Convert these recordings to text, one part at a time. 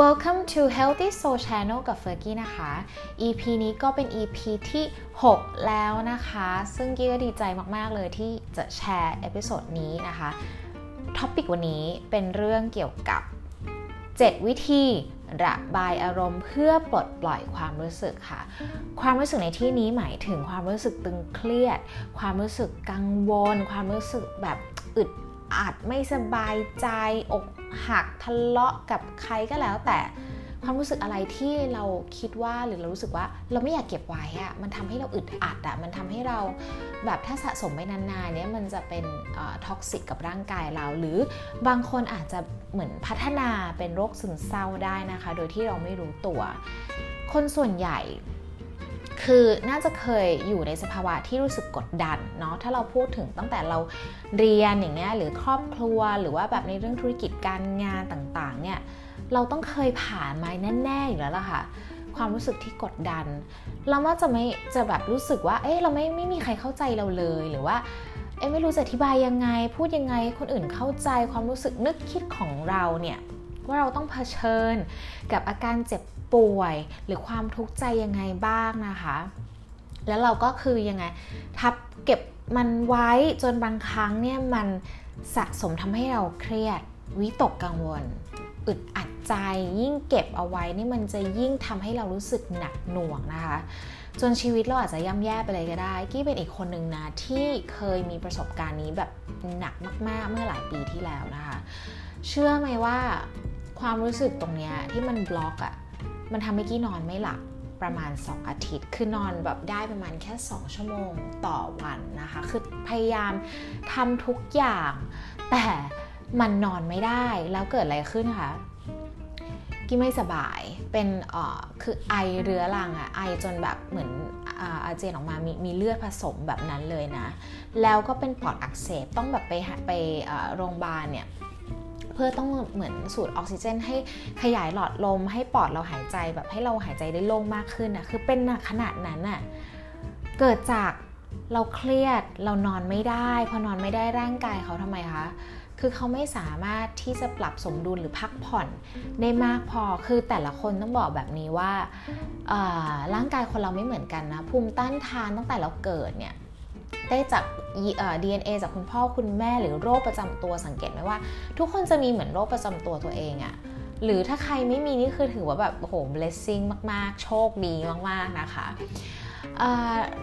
Welcome to Healthy Soul Channel กับเฟอร์กี้นะคะ EP นี้ก็เป็น EP ที่ 6 แล้วนะคะ ซึ่งกี้ก็ดีใจมาก ๆ เลยที่จะแชร์ episode นี้นะคะ topic วันนี้เป็นเรื่องเกี่ยวกับ 7 วิธีระบายอารมณ์เพื่อปลดปล่อยความรู้สึกค่ะ ความรู้สึกในที่นี้หมายถึงความรู้สึกตึงเครียด ความรู้สึกกังวล ความรู้สึกแบบอึด อัดไม่สบายใจอกหักทะเลาะกับใครก็แล้วแต่ความรู้สึกอะไรที่เราคิดว่าหรือเรารู้สึกว่าเราไม่อยากเก็บไว้อะมันทำให้เราอึดอัดอะมันทำให้เราแบบถ้าสะสมไปนานๆเนี้ยมันจะเป็น toxic กับร่างกายเรา หรือบางคนอาจจะเหมือนพัฒนาเป็นโรคซึมเศร้าได้นะคะ โดยที่เราไม่รู้ตัว คนส่วนใหญ่ คือน่าจะเคยอยู่ในสภาวะที่รู้สึกกดดันเนาะถ้าเราพูดถึงตั้งแต่เราเรียนอย่างเงี้ยหรือครอบครัวหรือว่าแบบในเรื่องธุรกิจการงานต่างๆเนี่ยเราต้องเคยผ่านมาแน่ๆอยู่แล้วล่ะค่ะ ความรู้สึกที่กดดัน เราว่าจะไม่จะแบบรู้สึกว่า เอ๊ะเราไม่ไม่มีใครเข้าใจเราเลยหรือว่าเอ๊ะไม่รู้จะอธิบายยังไง พูดยังไงคนอื่นเข้าใจความรู้สึกนึกคิดของเราเนี่ยว่าเราต้องเผชิญกับอาการเจ็บ ป่วยหรือความทุกข์ใจยังไงบ้างนะคะ แล้วเราก็คือยังไงทับเก็บมันไว้จนบางครั้งเนี่ยมันสะสมทำให้เราเครียดวิตกกังวล อึดอัดใจยิ่งเก็บเอาไว้นี่มันจะยิ่งทำให้เรารู้สึกหนักหน่วงนะคะจนชีวิตเราอาจจะย่ำแย่ไปเลยก็ได้ กี้เป็นอีกคนหนึ่งนะที่เคยมีประสบการณ์นี้แบบหนักมาก ๆ เมื่อหลายปีที่แล้วนะคะ เชื่อไหมว่าความรู้สึกตรงนี้ที่มันบล็อกอะ มันทำให้กี้นอนไม่หลับประมาณ 2 อาทิตย์ คือนอนแบบได้ประมาณแค่ 2 ชั่วโมงต่อวันนะคะ คือพยายามทำทุกอย่าง แต่มันนอนไม่ได้ แล้วเกิดอะไรขึ้นคะกี้ไม่สบาย เป็นเอ่อคือไอเรื้อรังอะไอจนแบบเหมือนอาเจียนออกมามีมีเลือดผสมแบบนั้นเลยนะ แล้วก็เป็นปอดอักเสบ ต้องแบบไปไปโรงพยาบาลเนี่ย เพื่อต้องเหมือนสูดออกซิเจน ให้ขยายหลอดลม ให้ปอดเราหายใจแบบให้เราหายใจได้โล่งมากขึ้นนะคือเป็นขนาดนั้นน่ะเกิดจากเราเครียดเรานอนไม่ได้พอนอนไม่ได้ร่างกายเขาทำไมคะคือเขาไม่สามารถที่จะปรับสมดุลหรือพักผ่อนได้มากพอ คือแต่ละคนต้องบอกแบบนี้ว่าร่างกายคนเราไม่เหมือนกันนะ ภูมิต้านทานตั้งแต่เราเกิดเนี่ย ได้จาก DNA จากคุณพ่อคุณแม่หรือโรคประจำตัวสังเกตไหมว่า ทุกคนจะมีเหมือนโรคประจำตัวตัวเองอะหรือถ้าใครไม่มีนี่คือถือว่าแบบโอ้โห blessing มาก ๆ โชคดีมาก ๆ นะคะ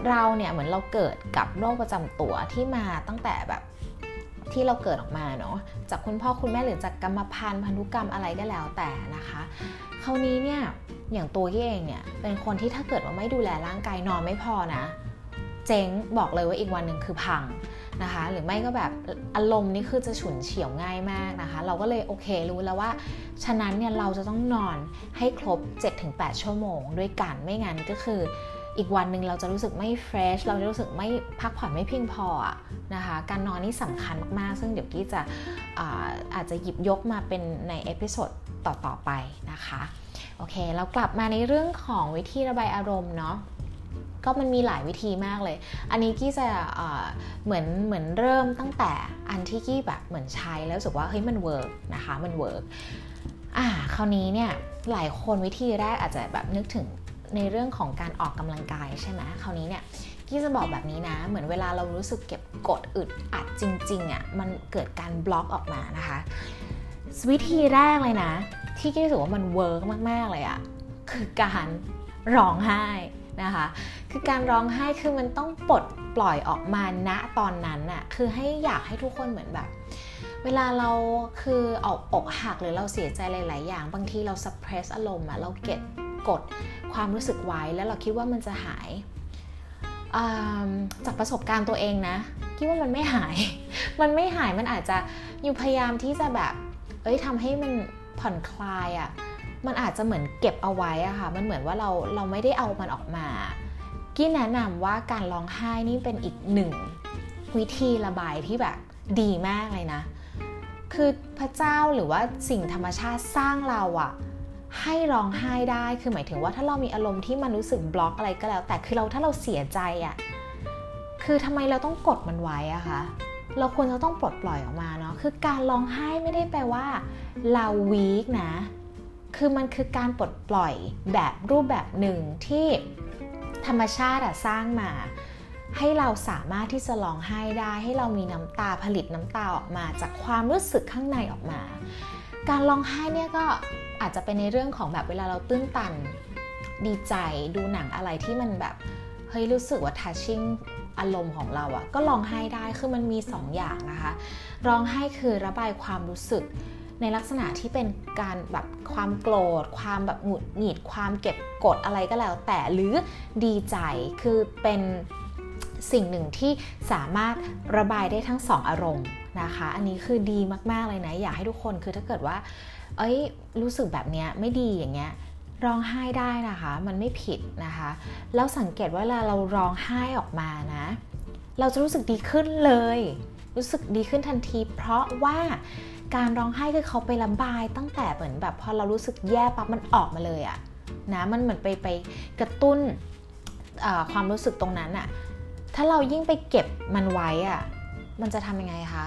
เราเนี่ยเหมือนเราเกิดกับโรคประจำตัวที่มาตั้งแต่แบบที่เราเกิดออกมาเนาะจากคุณพ่อคุณแม่หรือจากกรรมพันธุ์พันธุกรรมอะไรก็แล้วแต่นะคะ คราวนี้เนี่ยอย่างตัวที่เองเนี่ยเป็นคนที่ถ้าเกิดว่าไม่ดูแลร่างกายนอนไม่พอนะ เจ๊งบอกเลยว่าอีกวันหนึ่งคือพังนะคะ หรือไม่ก็แบบอารมณ์นี่คือจะฉุนเฉียวง่ายมากนะคะ เราก็เลยโอเครู้แล้วว่า ฉะนั้นเนี่ยเราจะต้องนอนให้ครบ 7-8 ชั่วโมง ด้วยกันไม่งั้นก็คืออีกวันหนึ่งเราจะรู้สึกไม่ fresh เราจะรู้สึกไม่พักผ่อนไม่เพียงพอนะคะ การนอนนี่สำคัญมากๆ ซึ่งเดี๋ยวกี้จะอาอาจจะหยิบยกมาเป็นใน episode ต่อๆไปนะคะ โอเค เรากลับมาในเรื่องของวิธีระบายอารมณ์เนาะ ก็มันมีหลายวิธีมากเลย อันนี้กี้จะเหมือนเหมือนเริ่มตั้งแต่อันที่กี้แบบเหมือนใช้แล้วรู้สึกว่าเฮ้ยมัน work นะคะมัน work อ่าคราวนี้เนี่ยหลายคนวิธีแรกอาจจะแบบนึกถึงในเรื่องของการออกกำลังกายใช่ไหมคราวนี้เนี่ยกี้จะบอกแบบนี้นะ เหมือนเวลาเรารู้สึกเก็บกดอึดอัดจริงๆอะ่ะมันเกิดการบล็อกออกมานะคะ วิธีแรกเลยนะ ที่กี้รู้สึกว่ามัน workมากๆเลยอะ่ะคือการร้องไห้ นะคะ คือการร้องไห้คือมันต้องปลดปล่อยออกมาณตอนนั้นน่ะคือให้อยากให้ทุกคนเหมือนแบบ เวลาเราคือออกอกหักหรือเราเสียใจหลาย ๆ อย่าง บางทีเรา suppress อารมณ์อะเราเก็บกดความรู้สึกไว้แล้วเราคิดว่ามันจะหายจากประสบการณ์ตัวเองนะคิดว่ามันไม่หาย มันไม่หายมันอาจจะอยู่พยายามที่จะแบบ เอ้ยทำให้มันผ่อนคลายอะ่ะ มันอาจจะเหมือนเก็บเอาไว้อะค่ะ มันเหมือนว่าเราเราไม่ได้เอามันออกมา กี้แนะนำว่าการร้องไห้นี่เป็นอีกหนึ่งวิธีระบายที่แบบดีมากเลยนะ คือพระเจ้าหรือว่าสิ่งธรรมชาติสร้างเราอะให้ร้องไห้ได้ คือหมายถึงว่าถ้าเรามีอารมณ์ที่มันรู้สึกบล็อกอะไรก็แล้ว แต่คือเราถ้าเราเสียใจอะคือทำไมเราต้องกดมันไว้อะคะเราควรจะต้องปลดปล่อยออกมาเนาะ คือการร้องไห้ไม่ได้แปลว่า เราวีกนะ คือมันคือการปลดปล่อยแบบรูปแบบหนึ่งที่ธรรมชาติสร้างมา ให้เราสามารถที่จะร้องไห้ได้ ให้เรามีน้ำตาผลิตน้ำตาออกมาจากความรู้สึกข้างในออกมา การร้องไห้เนี่ยก็อาจจะเป็นในเรื่องของแบบเวลาเราตื้นตันดีใจดูหนังอะไรที่มันแบบเฮ้ยรู้สึกว่าทัชชิ่งอารมณ์ของเราอะก็ร้องไห้ได้คือมันมี2ออย่างนะคะร้องไห้คือระบายความรู้สึก ในลักษณะที่เป็นการแบบความโกรธ ความแบบหงุดหงิด ความเก็บกดอะไรก็แล้ว แต่หรือดีใจคือเป็นสิ่งหนึ่งที่สามารถระบายได้ทั้งสองอารมณ์นะคะ อันนี้คือดีมากๆเลยนะ อยากให้ทุกคนคือถ้าเกิดว่า เอ้ยรู้สึกแบบนี้ไม่ดีอย่างเงี้ยร้องไห้ได้นะคะ มันไม่ผิดนะคะแล้วสังเกตว่าเวลาเราร้องไห้ออกมานะ เราจะรู้สึกดีขึ้นเลย รู้สึกดีขึ้นทันที เพราะว่า การร้องไห้คือเขาไประบายตั้งแต่เหมือนแบบพอเรารู้สึกแย่ปั๊บมันออกมาเลยอะนะมันเหมือนไปไปกระตุ้นความรู้สึกตรงนั้นอะถ้าเรายิ่งไปเก็บมันไว้อะมันจะทำยังไงคะ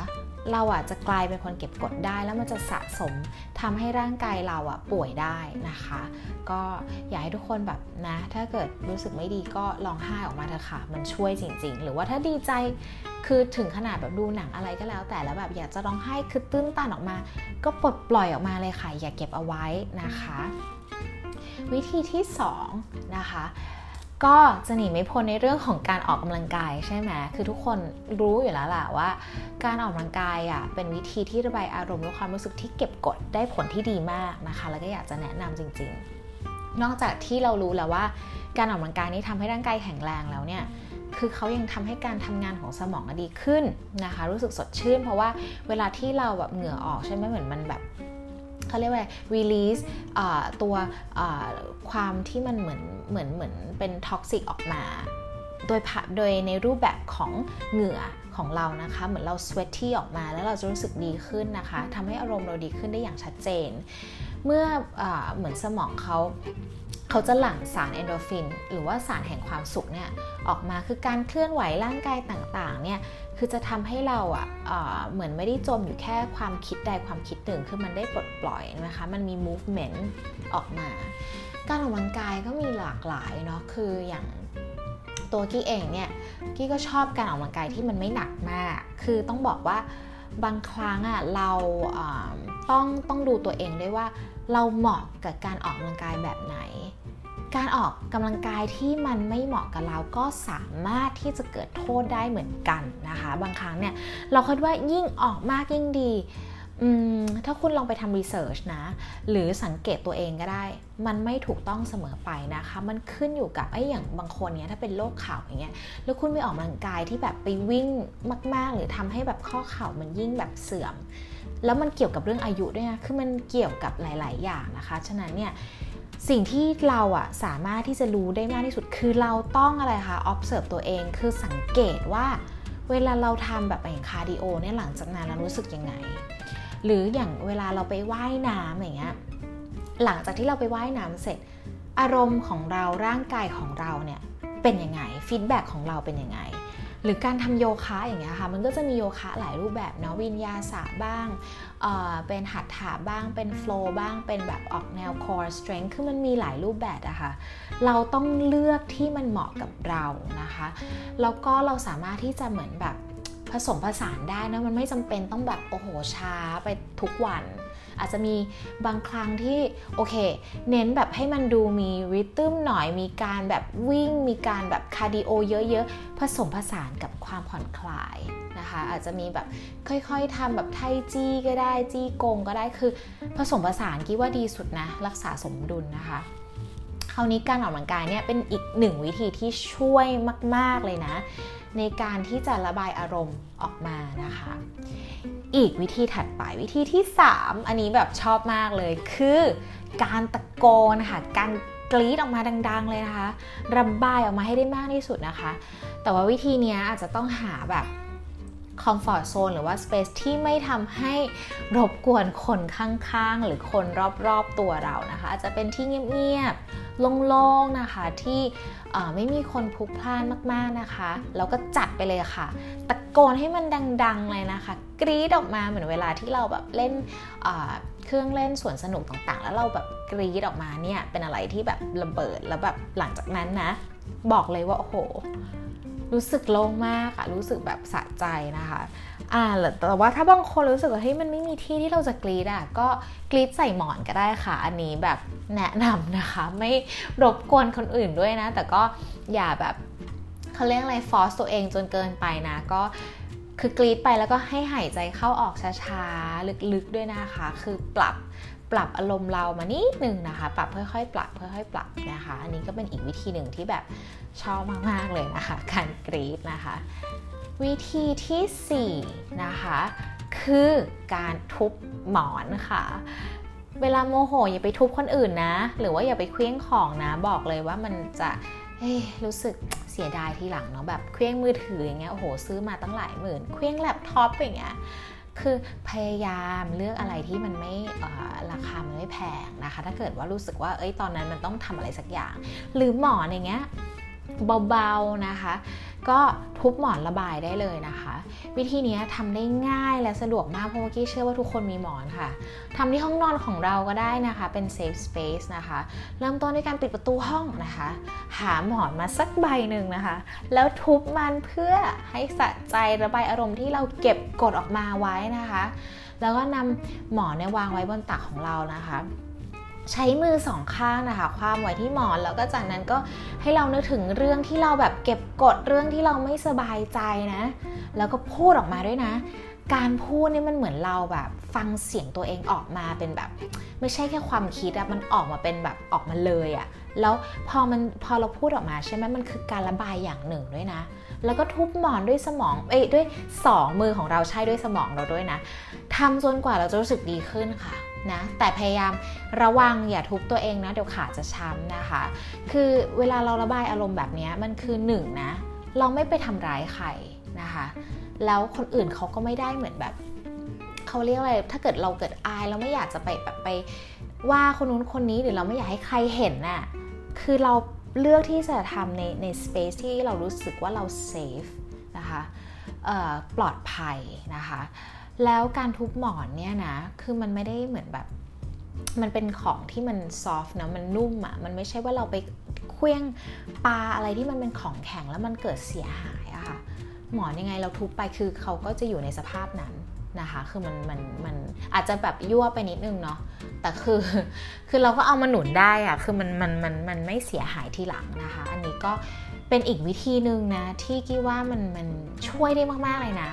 เราอะจะกลายเป็นคนเก็บกดได้ แล้วมันจะสะสมทำให้ร่างกายเราอะป่วยได้นะคะ ก็อยากให้ทุกคนแบบนะ ถ้าเกิดรู้สึกไม่ดีก็ลองไห้ออกมาเถอะค่ะ มันช่วยจริง ๆ หรือว่าถ้าดีใจคือถึงขนาดแบบดูหนังอะไรก็แล้ว แต่แล้วแบบอยากจะร้องไห้คือตื้นตันออกมา ก็ปลดปล่อยออกมาเลยค่ะ อย่าเก็บเอาไว้นะคะ วิธีที่2นะคะ ก็จะหนีไม่พ้นในเรื่องของการออกกำลังกายใช่ไหมคือทุกคนรู้อยู่แล้วแหละว่า การออกกำลังกายอะเป็นวิธีที่ระบายอารมณ์และความรู้สึกที่เก็บกดได้ผลที่ดีมากนะคะ แล้วก็อยากจะแนะนำจริง ๆ นอกจากที่เรารู้แล้วว่า การออกกำลังกายนี้ทำให้ร่างกายแข็งแรงแล้วเนี่ยคือเขายังทำให้การทำงานของสมองดีขึ้นนะคะ รู้สึกสดชื่น เพราะว่าเวลาที่เราแบบเหงื่อออกใช่ไหมเหมือนมันแบบ เขาเรียกว่า release ตัวความที่มันเหมือนเหมือนเหมือนเป็น toxic ออกมา โดยโดยในรูปแบบของเหงื่อของเรานะคะ เหมือนเรา sweaty ออกมาแล้วเราจะรู้สึกดีขึ้นนะคะทำให้อารมณ์เราดีขึ้นได้อย่างชัดเจน เมื่ออเหมือนสมองเขา เขาจะหลั่งสารเอนดอร์ฟิน หรือว่าสารแห่งความสุขเนี่ยออกมาคือการเคลื่อนไหวร่างกายต่างๆเนี่ยคือจะทำให้เราอะเหมือนไม่ได้จมอยู่แค่ความคิดใดความคิดหนึ่งคือมันได้ปลดปล่อยนะคะมันมี movement ออกมา การออกกำลังกายก็มีหลากหลายเนาะคืออย่างตัวกี้เองเนี่ยกี้ก็ชอบการออกกำลังกายที่มันไม่หนักมาก คือต้องบอกว่าบางครั้งอะเราต้องต้องดูตัวเองด้วยว่าเราเหมาะกับการออกกำลังกายแบบไหน การออกกำลังกายที่มันไม่เหมาะกับเราก็สามารถที่จะเกิดโทษได้เหมือนกันนะคะ บางครั้งเนี่ยเราคิดว่ายิ่งออกมากยิ่งดีถ้าคุณลองไปทำรีเสิร์ชนะ หรือสังเกตตัวเองก็ได้ มันไม่ถูกต้องเสมอไปนะคะ มันขึ้นอยู่กับไอ้อย่างบางคนเนี้ยถ้าเป็นโรคเข่าอย่างเงี้ยแล้วคุณไปออกกำลังกายที่แบบไปวิ่งมาก ๆ หรือทำให้แบบข้อเข่ามันยิ่งแบบเสื่อม แล้วมันเกี่ยวกับเรื่องอายุด้วยนะคือมันเกี่ยวกับหลาย ๆ อย่างนะคะ ฉะนั้นเนี่ย สิ่งที่เราอะสามารถที่จะรู้ได้มากที่สุด คือเราต้องอะไรคะ observe ตัวเอง คือสังเกตว่า เวลาเราทำแบบอย่าง cardio เนี่ยหลังจากนั้นเรารู้สึกยังไง หรืออย่างเวลาเราไปว่ายน้ำอย่างเงี้ย หลังจากที่เราไปว่ายน้ำเสร็จ อารมณ์ของเราร่างกายของเราเนี่ยเป็นยังไง feedback ของเราเป็นยังไงหรือการทำโยคะอย่างเงี้ยค่ะมันก็จะมีโยคะหลายรูปแบบเนาะวินยาสะบ้าง เป็นหัตถาบ้างเป็น flow บ้างเป็นแบบออกแนว core strength คือมันมีหลายรูปแบบอะค่ะเราต้องเลือกที่มันเหมาะกับเรานะคะ แล้วก็เราสามารถที่จะเหมือนแบบ ผสมผสานได้นะมันไม่จำเป็นต้องแบบโอ้โหช้าไปทุกวัน อาจจะมีบางครั้งที่โอเค เน้นแบบให้มันดูมี rhythm หน่อยมีการแบบวิ่ง มีการแบบ cardio เยอะๆผสมผสานกับความผ่อนคลายนะคะอาจจะมีแบบค่อยๆทำแบบไทจี๋ก็ได้ชี่กงก็ได้คือผสมผสานคิดว่าดีสุดนะรักษาสมดุลนะคะคราวนี้การออกกำลังกายเนี่ยเป็นอีกหนึ่งวิธีที่ช่วยมาก ๆเลยนะ ในการที่จะระบายอารมณ์ออกมานะคะ อีกวิธีถัดไปวิธีที่ 3 อันนี้แบบชอบมากเลยคือการตะโกนค่ะการกรีดออกมาดัง ๆ เลยนะคะ ระบายออกมาให้ได้มากที่สุดนะคะ แต่ว่าวิธีนี้อาจจะต้องหาแบบ คอมฟอร์ทโซนหรือว่าสเปซที่ไม่ทำให้รบกวนคนข้างๆ หรือคนรอบๆตัวเรานะคะ อาจจะเป็นที่เงียบๆโล่งๆนะคะที่ไม่มีคนพลุกพล่านมากๆนะคะแล้วก็จัดไปเลยค่ะ ตะโกนให้มันดังๆเลยนะคะ กรี๊ดออกมาเหมือนเวลาที่เราแบบเล่นเครื่องเล่นสวนสนุกต่างๆ แล้วเราแบบกรี๊ดออกมาเนี่ยเป็นอะไรที่แบบระเบิดแล้วแบบหลังจากนั้นนะ บอกเลยว่าโอ้โห รู้สึกโล่งมากอะรู้สึกแบบสะใจนะคะอ่าแต่ว่าถ้าบางคนรู้สึกว่าเฮ้ยมันไม่มีที่ที่เราจะกรีดอะก็กรีดใส่หมอนก็ได้ค่ะ อันนี้แบบแนะนำนะคะ ไม่รบกวนคนอื่นด้วยนะ แต่ก็อย่าแบบเขาเรียกอะไรฟอสตัวเองจนเกินไปนะ ก็คือกรีดไปแล้วก็ให้หายใจเข้าออกช้าๆ ลึกๆด้วยนะคะ คือปรับปรับอารมณ์เรามานิดนึงนะคะ ปรับค่อยๆ ปรับค่อยๆ ปรับนะคะ อันนี้ก็เป็นอีกวิธีหนึ่งที่แบบ ชอบมาก ๆ เลยนะคะ การกรีดนะคะ วิธีที่ 4 นะคะ คือการทุบหมอนค่ะ เวลาโมโห อย่าไปทุบคนอื่นนะ หรือว่าอย่าไปเคลี้ยงของนะ บอกเลยว่ามันจะรู้สึกเสียดายทีหลังเนาะแบบเคลี้ยงมือถืออย่างเงี้ยโอ้โหซื้อมาตั้งหลายหมื่นเคลี้ยงแล็ปท็อปอย่างเงี้ยคือพยายามเลือกอะไรที่มันไม่ราคามันไม่แพงนะคะ ถ้าเกิดว่ารู้สึกว่าเอ้ยตอนนั้นมันต้องทำอะไรสักอย่าง หรือหมอนอย่างเงี้ย เบาๆนะคะ ก็ทุบหมอนระบายได้เลยนะคะ วิธีนี้ทำได้ง่ายและสะดวกมากเพราะว่ากี้เชื่อว่าทุกคนมีหมอนค่ะทำที่ห้องนอนของเราก็ได้นะคะ เป็น safe space นะคะ เริ่มต้นด้วยการปิดประตูห้องนะคะ หาหมอนมาสักใบหนึ่งนะคะ แล้วทุบมันเพื่อให้สะใจระบายอารมณ์ที่เราเก็บกดออกมาไว้นะคะ แล้วก็นำหมอนเนี่ยวางไว้บนตักของเรานะคะ ใช้มือสองข้างนะคะ ความไว้ที่หมอนแล้วก็จากนั้นก็ให้เรานึกถึงเรื่องที่เราแบบเก็บกดเรื่องที่เราไม่สบายใจนะ แล้วก็พูดออกมาด้วยนะ การพูดนี่มันเหมือนเราแบบฟังเสียงตัวเองออกมาเป็นแบบ ไม่ใช่แค่ความคิดอะมันออกมาเป็นแบบออกมาเลยอะแล้วพอมันพอเราพูดออกมาใช่ไหมมันคือการระบายอย่างหนึ่งด้วยนะ แล้วก็ทุบหมอนด้วยสมองเอ้ยด้วยสองมือของเราใช้ด้วยสมองเราด้วยนะทำจนกว่าเราจะรู้สึกดีขึ้นค่ะ นะแต่พยายามระวังอย่าทุบตัวเองนะเดี๋ยวขาจะช้ำนะคะ คือเวลาเราระบายอารมณ์แบบนี้มันคือหนึ่งนะเราไม่ไปทำร้ายใครนะคะ แล้วคนอื่นเขาก็ไม่ได้เหมือนแบบเขาเรียกอะไรถ้าเกิดเราเกิดอายเราไม่อยากจะไปแบบไปว่าคนนู้นคนนี้หรือเราไม่อยากให้ใครเห็นน่ะคือเราเลือกที่จะทำในในสเปซที่เรารู้สึกว่าเราเซฟนะคะปลอดภัยนะคะ แล้วการทุบหมอนเนี่ยนะ คือมันไม่ได้เหมือนแบบ มันเป็นของที่มันซอฟต์นะมันนุ่มอะ่ะ มันไม่ใช่ว่าเราไปเคลี้ยงปลาอะไรที่มันเป็นของแข็งแล้วมันเกิดเสียหายอะค่ะ หมอนยังไงเราทุบไปคือเขาก็จะอยู่ในสภาพนั้นนะคะ คือมันมันมันอาจจะแบบยั่วไปนิดนึงเนาะ แต่คือคือเราก็เอามาหนุนได้อะคือมันมันมันมันไม่เสียหายทีหลังนะคะ อันนี้ก็เป็นอีกวิธีหนึ่งนะที่กี้ว่ามันมันช่วยได้มากๆเลยนะ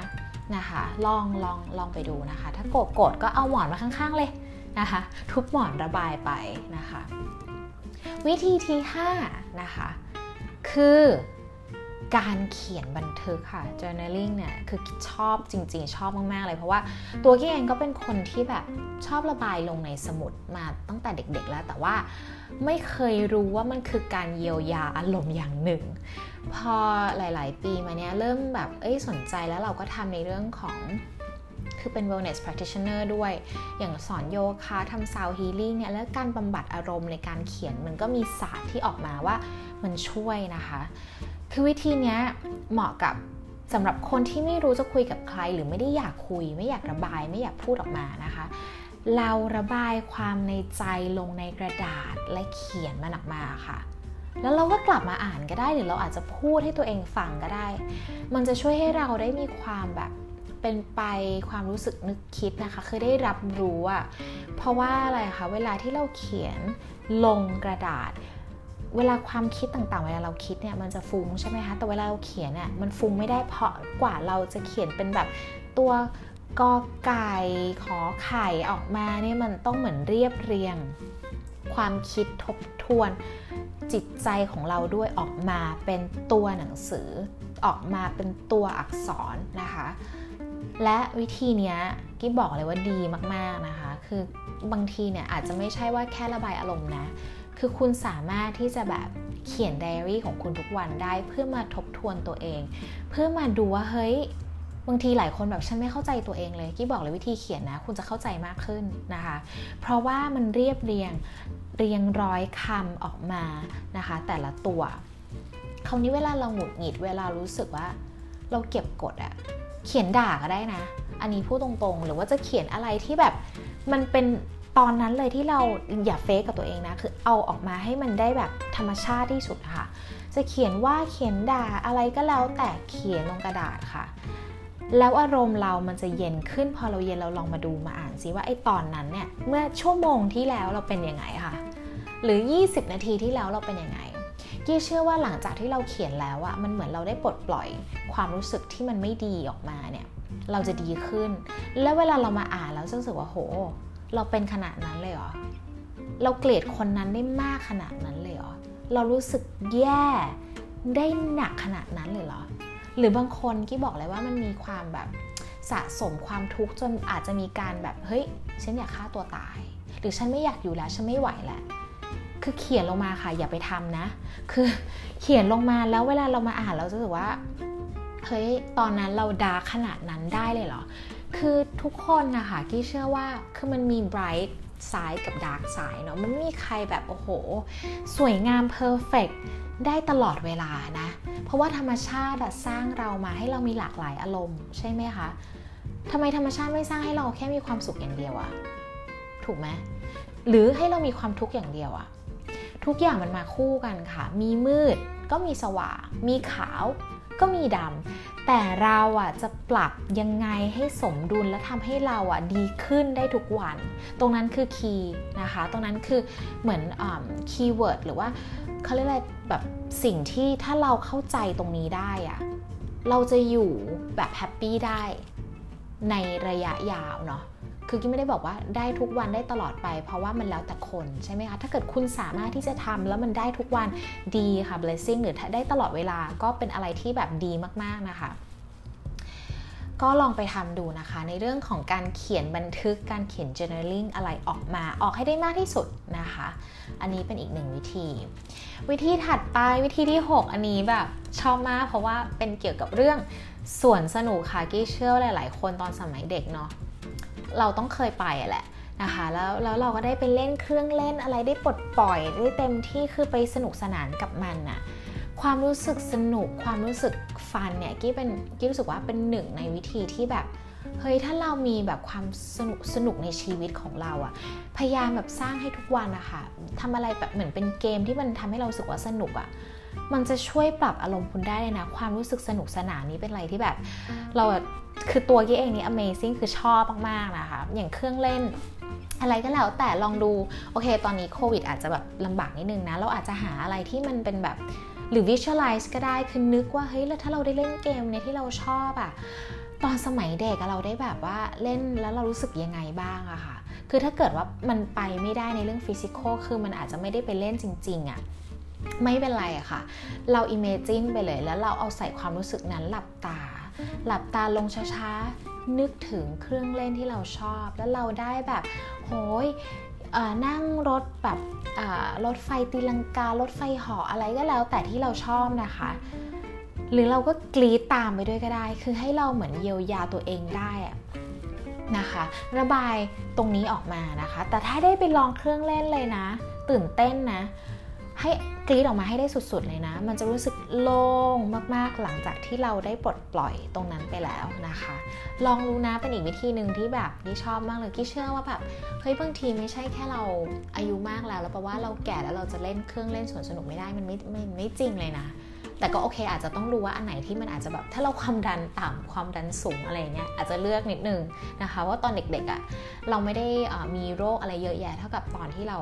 นะคะ ลองลองลองไปดูนะคะ ถ้าโกรธโกรธก็เอาหมอนมาข้างๆเลยนะคะ ทุบหมอนระบายไปนะคะ วิธีที่5นะคะ คือการเขียนบันทึกค่ะ journaling เนี่ยคือชอบจริง ๆ ชอบมาก ๆ เลย เพราะว่าตัวกี้เองก็เป็นคนที่แบบชอบระบายลงในสมุดมาตั้งแต่เด็ก ๆ แล้ว แต่ว่าไม่เคยรู้ว่ามันคือการเยียวยาอารมณ์อย่างหนึ่ง พอหลาย ๆ ปีมาเนี้ยเริ่มแบบเอ้ยสนใจแล้วเราก็ทำในเรื่องของคือเป็น wellness practitioner ด้วย อย่างสอนโยคะทำ sound healing เนี่ย แล้วการบำบัดอารมณ์ในการเขียนมันก็มีศาสตร์ที่ออกมาว่ามันช่วยนะคะ คือวิธีนี้เหมาะกับสำหรับคนที่ไม่รู้จะคุยกับใคร หรือไม่ได้อยากคุย ไม่อยากระบาย ไม่อยากพูดออกมานะคะ เราระบายความในใจลงในกระดาษและเขียนมันออกมาค่ะ แล้วเราก็กลับมาอ่านก็ได้หรือเราอาจจะพูดให้ตัวเองฟังก็ได้ มันจะช่วยให้เราได้มีความแบบเป็นไปความรู้สึกนึกคิดนะคะ คือได้รับรู้อะเพราะว่าอะไรคะเวลาที่เราเขียนลงกระดาษ เวลาความคิดต่างๆ เวลาเราคิดเนี่ยมันจะฟุ้งใช่ไหมคะแต่เวลาเราเขียนเนี่ยมันฟุ้งไม่ได้เพราะกว่าเราจะเขียนเป็นแบบตัวกอไก่ขอไข่ออกมาเนี่ยมันต้องเหมือนเรียบเรียง ความคิดทบทวน จิตใจของเราด้วยออกมาเป็นตัวหนังสือ ออกมาเป็นตัวอักษรนะคะ และวิธีนี้กิ๊บบอกเลยว่าดีมากๆนะคะ คือบางทีเนี่ยอาจจะไม่ใช่ว่าแค่ระบายอารมณ์นะ คือคุณสามารถที่จะแบบเขียนไดอารี่ของคุณทุกวันได้เพื่อมาทบทวนตัวเอง เพื่อมาดูว่าเฮ้ย บางทีหลายคนแบบฉันไม่เข้าใจตัวเองเลยกี้บอกเลยวิธีเขียนนะ คุณจะเข้าใจมากขึ้นนะคะ เพราะว่ามันเรียบเรียงเรียงร้อยคำออกมานะคะ แต่ละตัวคราวนี้เวลาเราหงุดหงิดเวลารู้สึกว่า เราเก็บกดอะเขียนด่าก็ได้นะ อันนี้พูดตรงๆ หรือว่าจะเขียนอะไรที่แบบมันเป็นตอนนั้นเลยที่เราอย่าเฟกกับตัวเองนะ คือเอาออกมาให้มันได้แบบธรรมชาติที่สุดค่ะ จะเขียนว่าเขียนด่าอะไรก็แล้วแต่เขียนลงกระดาษค่ะ แล้วอารมณ์เรามันจะเย็นขึ้นพอเราเย็นเราลองมาดูมาอ่านซิว่าไอ้ตอนนั้นเนี่ยเมื่อชั่วโมงที่แล้วเราเป็นยังไงค่ะ หรือ 20 นาทีที่แล้วเราเป็นยังไงกี้เชื่อว่าหลังจากที่เราเขียนแล้วอะมันเหมือนเราได้ปลดปล่อยความรู้สึกที่มันไม่ดีออกมาเนี่ยเราจะดีขึ้น แล้วเวลาเรามาอ่านแล้วจะรู้สึกว่าโห เราเป็นขนาดนั้นเลยเหรอเราเกลียดคนนั้นได้มากขนาดนั้นเลยเหรอเรารู้สึกแย่ได้หนักขนาดนั้นเลยเหรอ หรือบางคนกี้บอกเลยว่ามันมีความแบบสะสมความทุกข์จนอาจจะมีการแบบเฮ้ยฉันอยากฆ่าตัวตาย หรือฉันไม่อยากอยู่แล้วฉันไม่ไหวแล้วคือเขียนลงมาค่ะอย่าไปทำนะ คือเขียนลงมาแล้วเวลาเรามาอ่านเราจะรู้สึกว่าเฮ้ยตอนนั้นเราดาขนาดนั้นได้เลยเหรอ คือทุกคนนะคะกี้เชื่อว่าคือมันมี bright side กับ dark side เนาะมันไม่มีใครแบบโอ้โห สวยงาม perfect ได้ตลอดเวลานะ เพราะว่าธรรมชาติสร้างเรามาให้เรามีหลากหลายอารมณ์ใช่ไหมคะทำไมธรรมชาติไม่สร้างให้เราแค่มีความสุขอย่างเดียวอะถูกไหมหรือให้เรามีความทุกข์อย่างเดียวอะทุกอย่างมันมาคู่กันค่ะ มีมืดก็มีสว่าง มีขาว ก็มีดำแต่เราอะจะปรับยังไงให้สมดุลและทำให้เราอะดีขึ้นได้ทุกวัน ตรงนั้นคือ key นะคะ ตรงนั้นคือเหมือน keyword หรือว่าเขาเรียกอะไรแบบสิ่งที่ถ้าเราเข้าใจตรงนี้ได้อะเราจะอยู่แบบ happy ได้ในระยะยาวเนาะ คือกิ๊ไม่ได้บอกว่าได้ทุกวันได้ตลอดไป เพราะว่ามันแล้วแต่คนใช่ไหมคะถ้าเกิดคุณสามารถที่จะทำแล้วมันได้ทุกวันดีค่ะ blessing หรือได้ตลอดเวลาก็เป็นอะไรที่แบบดีมาก ๆ นะคะก็ลองไปทำดูนะคะ ในเรื่องของการเขียนบันทึกการเขียน journaling อะไรออกมาออกให้ได้มากที่สุดนะคะ อันนี้เป็นอีกหนึ่งวิธี วิธีถัดไปวิธีที่ 6 อันนี้แบบชอบมากเพราะว่าเป็นเกี่ยวกับเรื่องสวนสนุกค่ะ กี้เชื่อหลาย ๆ คนตอนสมัยเด็กเนาะ เราต้องเคยไปแหละนะคะแล้วแล้วเราก็ได้ไปเล่นเครื่องเล่นอะไรได้ปลดปล่อยได้เต็มที่คือไปสนุกสนานกับมันน่ะความรู้สึกสนุกความรู้สึกฟันเนี่ยกี้เป็นกี้รู้สึกว่าเป็นหนึ่งในวิธีที่แบบเฮ้ยถ้าเรามีแบบความสนุกสนุกในชีวิตของเราอะพยายามแบบสร้างให้ทุกวันนะคะทำอะไรแบบเหมือนเป็นเกมที่มันทำให้เราสึกว่าสนุกอะ มันจะช่วยปรับอารมณ์คุณได้เลยนะ ความรู้สึกสนุกสนานนี้เป็นอะไรที่แบบ เราคือตัวกี้เองนี่ amazing คือชอบมาก ๆ นะคะ อย่างเครื่องเล่นอะไรก็แล้วแต่ลองดู โอเค ตอนนี้โควิดอาจจะแบบลำบากนิดนึงนะ เราอาจจะหาอะไรที่มันเป็นแบบหรือ visualize ก็ได้ คือนึกว่า เฮ้ย แล้วถ้าเราได้เล่นเกมเนี่ยที่เราชอบอะตอนสมัยเด็กเราได้แบบว่าเล่นแล้วเรารู้สึกยังไงบ้างอะค่ะ คือถ้าเกิดว่ามันไปไม่ได้ในเรื่อง physical คือมันอาจจะไม่ได้ไปเล่นจริง ๆอะ ไม่เป็นไรอะค่ะ เรา imagine ไปเลยแล้วเราเอาใส่ความรู้สึกนั้นหลับตา หลับตาลงช้าๆ นึกถึงเครื่องเล่นที่เราชอบ แล้วเราได้แบบโหยนั่งรถแบบรถไฟตีลังการถไฟเหาะอะไรก็แล้ว แต่ที่เราชอบนะคะ หรือเราก็กรี๊ดตามไปด้วยก็ได้ คือให้เราเหมือนเยียวยาตัวเองได้นะคะ ระบายตรงนี้ออกมานะคะ แต่ถ้าได้ไปลองเครื่องเล่นเลยนะ ตื่นเต้นนะ ให้กรีดออกมาให้ได้สุดๆเลยนะ มันจะรู้สึกโล่งมากๆหลังจากที่เราได้ปลดปล่อยตรงนั้นไปแล้วนะคะ ลองดูนะเป็นอีกวิธีหนึ่งที่แบบที่ชอบมากเลยที่เชื่อว่าแบบเฮ้ยบางทีไม่ใช่แค่เราอายุมากแล้ว แล้วแปลว่าเราแก่แล้วเราจะเล่นเครื่องเล่นสวนสนุกไม่ได้มันไม่ไม่ไม่จริงเลยนะแต่ก็โอเค อาจจะต้องดูว่าอันไหนที่มันอาจจะแบบถ้าเราความดันต่ำความดันสูงอะไรเงี้ยอาจจะเลือกนิดนึงนะคะว่าตอนเด็กๆอะ่ะเราไม่ได้มีโรคอะไรเยอะแยะเท่ากับตอนที่เรา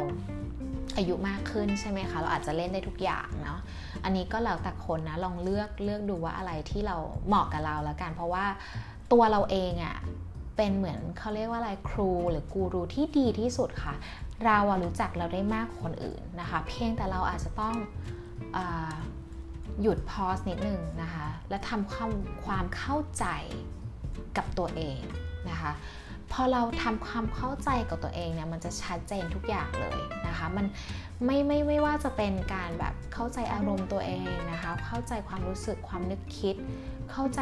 อายุมากขึ้นใช่ไหมคะ เราอาจจะเล่นได้ทุกอย่างเนาะอันนี้ก็แล้วแต่คนนะลองเลือกเลือกดูว่าอะไรที่เราเหมาะกับเราแล้วกัน เพราะว่าตัวเราเองอะ่ะเป็นเหมือนเขาเรียกว่าอะไรครูหรือกูรูที่ดีที่สุดค่ะ เราอะรู้จักเราได้มากคนอื่นนะคะ เพียงแต่เราอาจจะต้องอหยุดพอสนิดนึงนะคะ และทำความความเข้าใจกับตัวเองนะคะ พอเราทำความเข้าใจกับตัวเองเนี่ยมันจะชัดเจนทุกอย่างเลยนะคะ มันไม่ไม่ไม่ว่าจะเป็นการแบบเข้าใจอารมณ์ตัวเองนะคะ เข้าใจความรู้สึกความนึกคิด เข้าใจ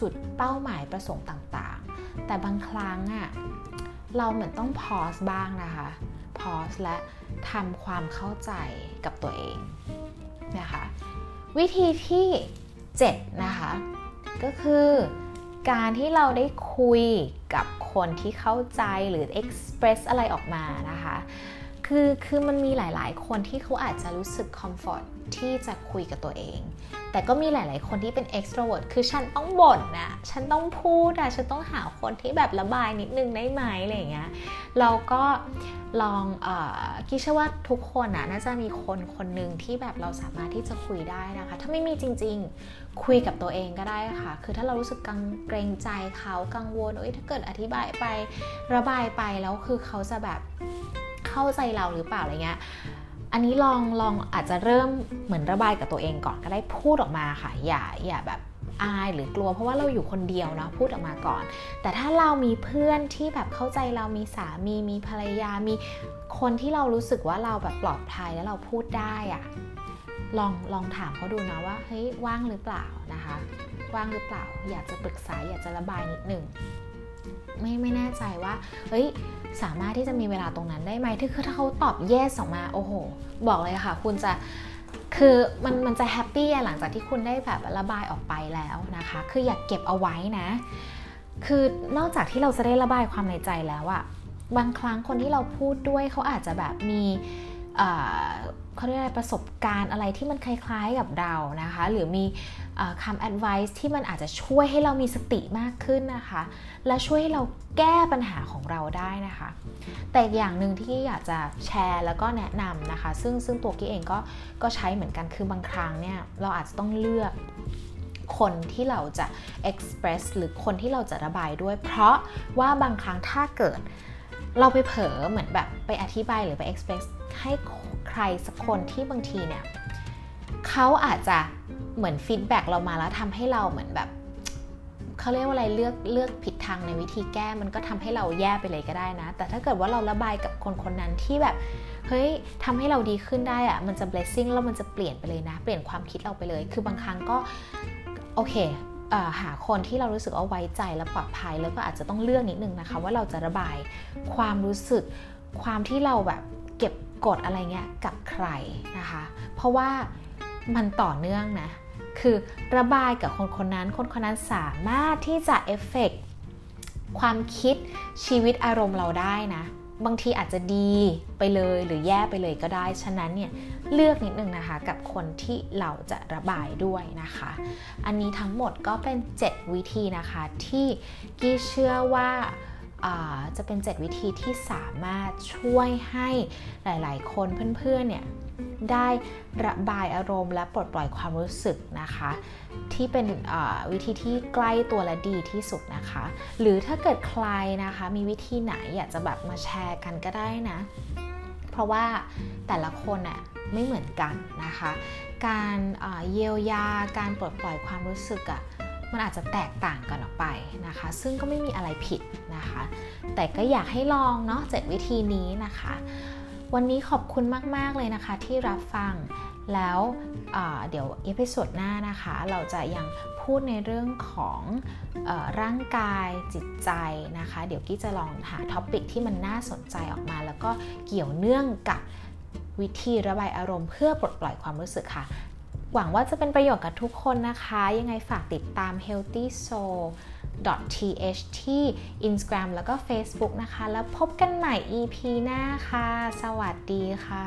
จุดเป้าหมายประสงค์ต่างๆ แต่บางครั้งอะเราเหมือนต้องพอสบ้างนะคะพอสและทำความเข้าใจกับตัวเองนะคะ วิธีที่ 7 นะคะ ก็คือ การที่เราได้คุยกับคนที่เข้าใจหรือ express อะไรออกมานะคะ คือคือมันมีหลาย ๆ คนที่เขาอาจจะรู้สึก comfort ที่จะคุยกับตัวเอง แต่ก็มีหลาย ๆ คนที่เป็น extrovert คือฉันต้องบ่นนะฉันต้องพูดอะฉันต้องหาคนที่แบบระบายนิดนึงได้ไหมอะไรอย่างเงี้ยเราก็ลองอคิดเชื่อว่าทุกคนนะน่าจะมีคนคนหนึ่งที่แบบเราสามารถที่จะคุยได้นะคะ ถ้าไม่มีจริง ๆ คุยกับตัวเองก็ได้ค่ะ คือถ้าเรารู้สึกกังเกรงใจเขากังวลเอ้ยถ้าเกิดอธิบายไประบายไปแล้วคือเขาจะแบบ เข้าใจเราหรือเปล่าอะไรเงี้ยอันนี้ลองลองอาจจะเริ่มเหมือนระบายกับตัวเองก่อนก็ได้พูดออกมาค่ะอย่าอย่าแบบอายหรือกลัวเพราะว่าเราอยู่คนเดียวเนาะพูดออกมาก่อน แต่ถ้าเรามีเพื่อนที่แบบเข้าใจเรามีสามีมีภรรยามีคนที่เรารู้สึกว่าเราแบบปลอดภัยแล้วเราพูดได้อะลองลองถามเขาดูนะว่าเฮ้ยว่างหรือเปล่านะคะ ว่างหรือเปล่า อยากจะปรึกษาอยากจะระบายนิดหนึ่ง ไม่ไม่แน่ใจว่า เฮ้ย สามารถที่จะมีเวลาตรงนั้นได้ไหมที่คือถ้าเขาตอบ yes ออกมา โอ้โห บอกเลยค่ะ คุณจะคือมันมันจะแฮปปี้หลังจากที่คุณได้แบบระบายออกไปแล้วนะคะ คืออยากเก็บเอาไว้นะ คือนอกจากที่เราจะได้ระบายความในใจแล้วอะบางครั้งคนที่เราพูดด้วยเขาอาจจะแบบมี เขาเรียกอะไรประสบการณ์อะไรที่มันคล้ายๆกับเรานะคะ หรือมีคำ advice ที่มันอาจจะช่วยให้เรามีสติมากขึ้นนะคะ และช่วยให้เราแก้ปัญหาของเราได้นะคะ แต่อย่างหนึ่งที่อยากจะแชร์แล้วก็แนะนำนะคะ ซึ่งซึ่งตัวกี้เองก็ก็ใช้เหมือนกันคือบางครั้งเนี่ยเราอาจจะต้องเลือกคนที่เราจะ express หรือคนที่เราจะระบายด้วย เพราะว่าบางครั้งถ้าเกิดเราไปเผลอเหมือนแบบไปอธิบายหรือไป express ให้ใครสักคนที่บางทีเนี่ยเขาอาจจะเหมือนฟีดแบ็กเรามาแล้วทำให้เราเหมือนแบบเขาเรียกว่าอะไรเลือกเลือกผิดทางในวิธีแก้มันก็ทำให้เราแย่ไปเลยก็ได้นะ แต่ถ้าเกิดว่าเราระบายกับคนคนนั้นที่แบบเฮ้ยทำให้เราดีขึ้นได้อะมันจะ blessing แล้วมันจะเปลี่ยนไปเลยนะ เปลี่ยนความคิดเราไปเลย คือบางครั้งก็โอเคหาคนที่เรารู้สึกว่าไว้ใจและปลอดภัยแล้วก็อาจจะต้องเลือกนิดนึงนะคะ ว่าเราจะระบายความรู้สึกความที่เราแบบ กดอะไรเงี้ยกับใครนะคะ เพราะว่ามันต่อเนื่องนะ คือระบายกับคนคนนั้น คนคนนั้นสามารถที่จะเอฟเฟกความคิดชีวิตอารมณ์เราได้นะ บางทีอาจจะดีไปเลยหรือแย่ไปเลยก็ได้ ฉะนั้นเนี่ยเลือกนิดนึงนะคะกับคนที่เราจะระบายด้วยนะคะ อันนี้ทั้งหมดก็เป็น 7 วิธีนะคะที่กี้เชื่อว่า จะเป็น 7 วิธีที่สามารถช่วยให้หลาย ๆ คนเพื่อนๆเนี่ยได้ระบายอารมณ์และปลดปล่อยความรู้สึกนะคะ ที่เป็นวิธีที่ใกล้ตัวและดีที่สุดนะคะ หรือถ้าเกิดใครนะคะมีวิธีไหนอยากจะแบบมาแชร์กันก็ได้นะ เพราะว่าแต่ละคนอะไม่เหมือนกันนะคะ การเยียวยาการปลดปล่อยความรู้สึกอะ มันอาจจะแตกต่างกันออกไปนะคะ ซึ่งก็ไม่มีอะไรผิดนะคะ แต่ก็อยากให้ลองเนาะเจ็ดวิธีนี้นะคะ วันนี้ขอบคุณมาก ๆ เลยนะคะที่รับฟังแล้วเดี๋ยว episode หน้านะคะ เราจะยังพูดในเรื่องของอ่าร่างกายจิตใจนะคะ เดี๋ยวกี้จะลองหาท็อปิกที่มันน่าสนใจออกมา แล้วก็เกี่ยวเนื่องกับวิธีระบายอารมณ์เพื่อปลดปล่อยความรู้สึกค่ะ หวังว่าจะเป็นประโยชน์กับทุกคนนะคะ ยังไงฝากติดตาม healthy soul th ที่ Instagram แล้วก็ Facebook นะคะ แล้วพบกันใหม่ EP หน้าค่ะ สวัสดีค่ะ